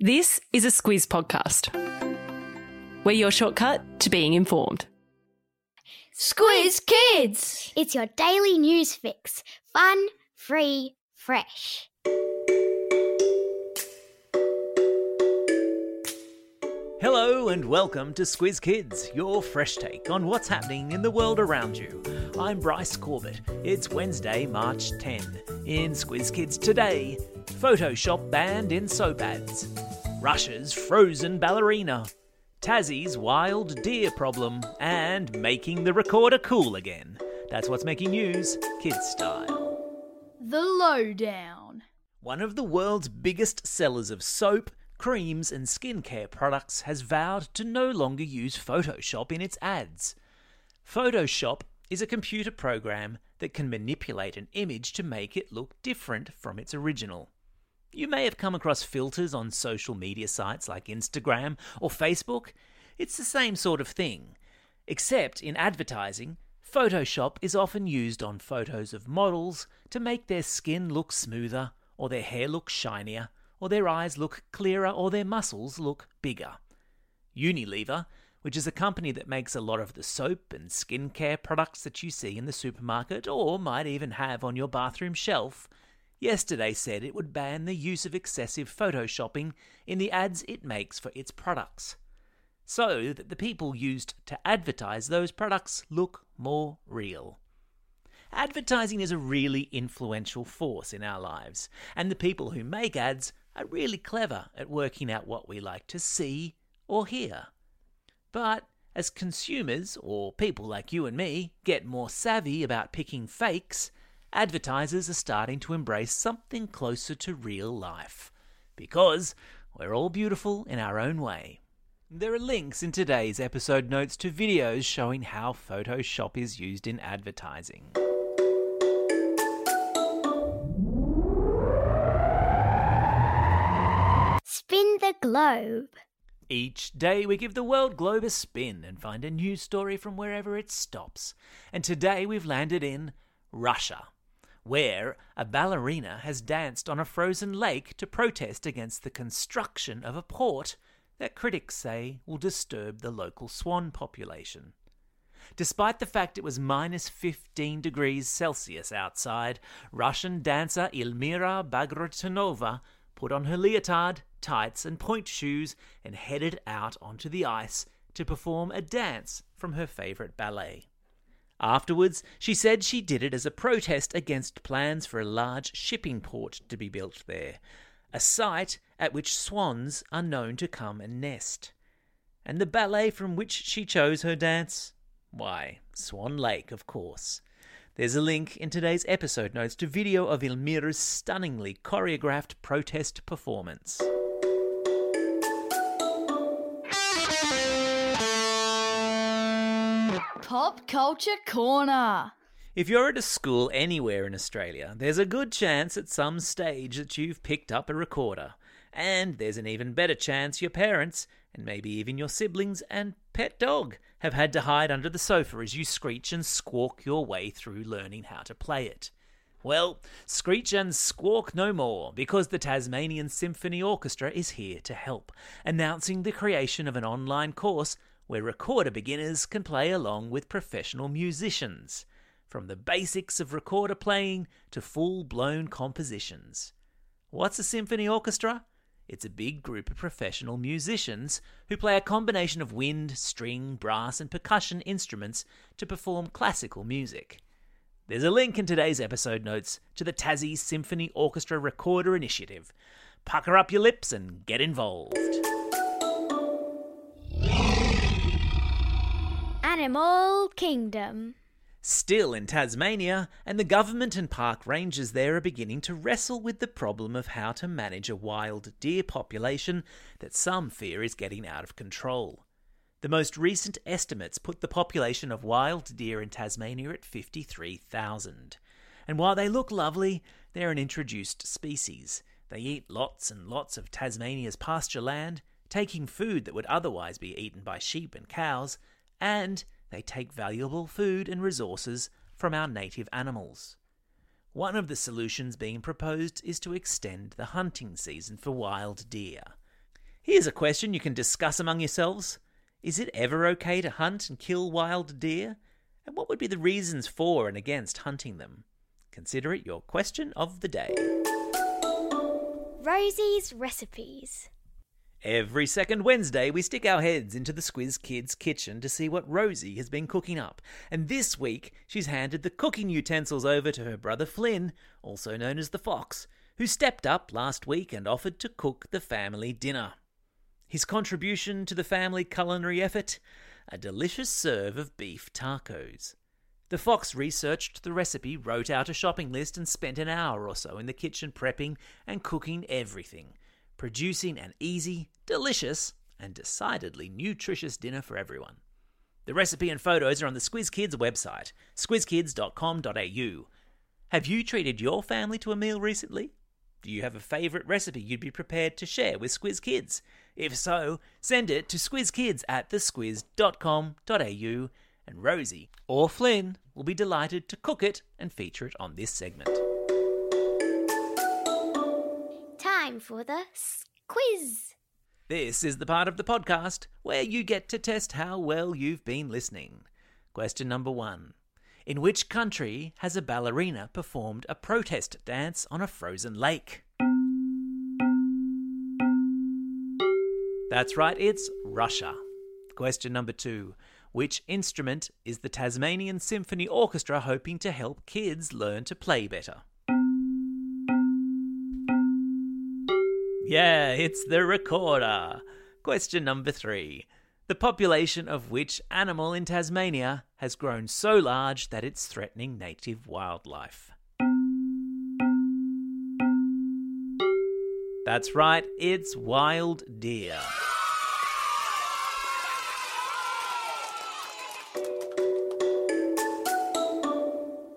This is a Squiz podcast. We're your shortcut to being informed. Squiz Kids! It's your daily news fix. Fun, free, fresh. Hello and welcome to Squiz Kids, your fresh take on what's happening in the world around you. I'm Bryce Corbett. It's Wednesday, March 10. In Squiz Kids today, Photoshop banned in soap ads, Russia's frozen ballerina, Tassie's wild deer problem, and making the recorder cool again. That's what's making news, kids style. The Lowdown. One of the world's biggest sellers of soap, creams, and skincare products has vowed to no longer use Photoshop in its ads. Photoshop is a computer program that can manipulate an image to make it look different from its original. You may have come across filters on social media sites like Instagram or Facebook. It's the same sort of thing. Except in advertising, Photoshop is often used on photos of models to make their skin look smoother, or their hair look shinier, or their eyes look clearer, or their muscles look bigger. Unilever, which is a company that makes a lot of the soap and skincare products that you see in the supermarket or might even have on your bathroom shelf, yesterday said it would ban the use of excessive photoshopping in the ads it makes for its products, so that the people used to advertise those products look more real. Advertising is a really influential force in our lives, and the people who make ads are really clever at working out what we like to see or hear. But as consumers, or people like you and me, get more savvy about picking fakes, advertisers are starting to embrace something closer to real life. Because we're all beautiful in our own way. There are links in today's episode notes to videos showing how Photoshop is used in advertising. Spin the globe. Each day we give the world globe a spin and find a news story from wherever it stops. And today we've landed in Russia, where a ballerina has danced on a frozen lake to protest against the construction of a port that critics say will disturb the local swan population. Despite the fact it was minus 15 degrees Celsius outside, Russian dancer Ilmira Bagratunova put on her leotard, tights, and pointe shoes and headed out onto the ice to perform a dance from her favourite ballet. Afterwards, she said she did it as a protest against plans for a large shipping port to be built there, a site at which swans are known to come and nest. And the ballet from which she chose her dance? Why, Swan Lake, of course. There's a link in today's episode notes to video of Ilmira's stunningly choreographed protest performance. Pop Culture Corner. If you're at a school anywhere in Australia, there's a good chance at some stage that you've picked up a recorder. And there's an even better chance your parents, and maybe even your siblings and pet dog, have had to hide under the sofa as you screech and squawk your way through learning how to play it. Well, screech and squawk no more, because the Tasmanian Symphony Orchestra is here to help, announcing the creation of an online course where recorder beginners can play along with professional musicians, from the basics of recorder playing to full blown compositions. What's a symphony orchestra? It's a big group of professional musicians who play a combination of wind, string, brass, and percussion instruments to perform classical music. There's a link in today's episode notes to the Tassie Symphony Orchestra Recorder Initiative. Pucker up your lips and get involved. Animal Kingdom. Still in Tasmania, and the government and park rangers there are beginning to wrestle with the problem of how to manage a wild deer population that some fear is getting out of control. The most recent estimates put the population of wild deer in Tasmania at 53,000. And while they look lovely, they're an introduced species. They eat lots and lots of Tasmania's pasture land, taking food that would otherwise be eaten by sheep and cows, and they take valuable food and resources from our native animals. One of the solutions being proposed is to extend the hunting season for wild deer. Here's a question you can discuss among yourselves Is it ever okay to hunt and kill wild deer? And what would be the reasons for and against hunting them? Consider it your question of the day. Rosie's recipes. Every second Wednesday, we stick our heads into the Squiz Kids kitchen to see what Rosie has been cooking up. And this week, she's handed the cooking utensils over to her brother Flynn, also known as the Fox, who stepped up last week and offered to cook the family dinner. His contribution to the family culinary effort? A delicious serve of beef tacos. The fox researched the recipe, wrote out a shopping list, and spent an hour or so in the kitchen prepping and cooking everything, producing an easy, delicious, and decidedly nutritious dinner for everyone. The recipe and photos are on the Squiz Kids website, squizkids.com.au. Have you treated your family to a meal recently? Do you have a favourite recipe you'd be prepared to share with Squiz Kids? If so, send it to squizkids at thesquiz.com.au and Rosie or Flynn will be delighted to cook it and feature it on this segment. Time for the quiz. This is the part of the podcast where you get to test how well you've been listening. Question number one In which country has a ballerina performed a protest dance on a frozen lake? That's right, it's Russia. Question number two Which instrument is the Tasmanian Symphony Orchestra hoping to help kids learn to play better? Yeah, it's the recorder. Question number three. The population of which animal in Tasmania has grown so large that it's threatening native wildlife? That's right, it's wild deer.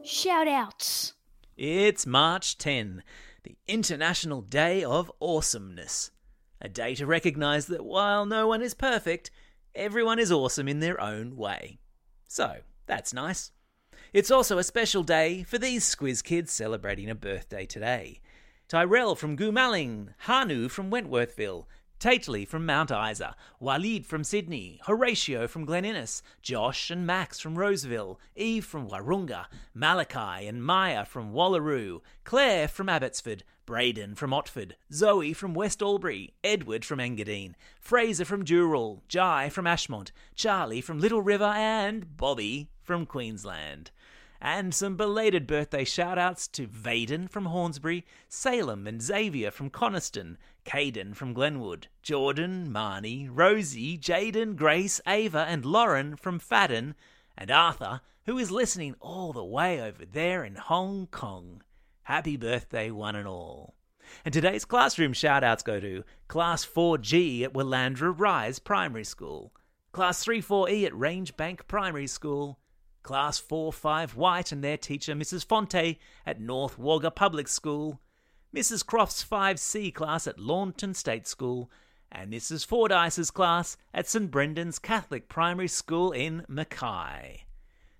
Shout outs. It's March 10, the International Day of Awesomeness. A day to recognise that while no one is perfect, everyone is awesome in their own way. So, that's nice. It's also a special day for these Squiz kids celebrating a birthday today. Tyrell from Goomalling, Hanu from Wentworthville, Tately from Mount Isa, Walid from Sydney, Horatio from Glen Innes, Josh and Max from Roseville, Eve from Warunga, Malachi and Maya from Wallaroo, Claire from Abbotsford, Braden from Otford, Zoe from West Albury, Edward from Engadine, Fraser from Dural, Jai from Ashmont, Charlie from Little River, and Bobby from Queensland. And some belated birthday shout outs to Vaden from Hornsbury, Salem and Xavier from Coniston, Caden from Glenwood, Jordan, Marnie, Rosie, Jaden, Grace, Ava, and Lauren from Fadden, and Arthur, who is listening all the way over there in Hong Kong. Happy birthday, one and all. And today's classroom shout outs go to Class 4G at Willandra Rise Primary School, Class 34E at Range Bank Primary School, Class 4 5 White and their teacher Mrs. Fonte at North Wagga Public School, Mrs. Croft's 5C class at Launton State School, and Mrs. Fordyce's class at St. Brendan's Catholic Primary School in Mackay.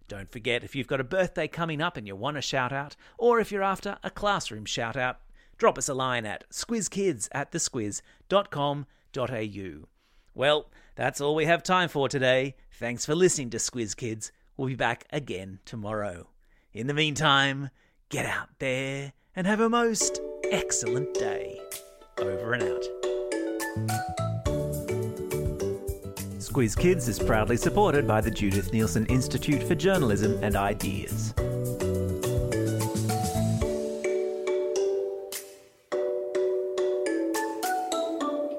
Don't forget if you've got a birthday coming up and you want a shout out, or if you're after a classroom shout out, drop us a line at squizkids at thesquiz.com.au. Well, that's all we have time for today. Thanks for listening to Squiz Kids. We'll be back again tomorrow. In the meantime, get out there and have a most excellent day. Over and out. Squiz Kids is proudly supported by the Judith Neilson Institute for Journalism and Ideas.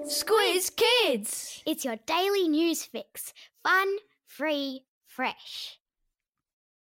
Squiz Kids. It's your daily news fix. Fun, free, fresh.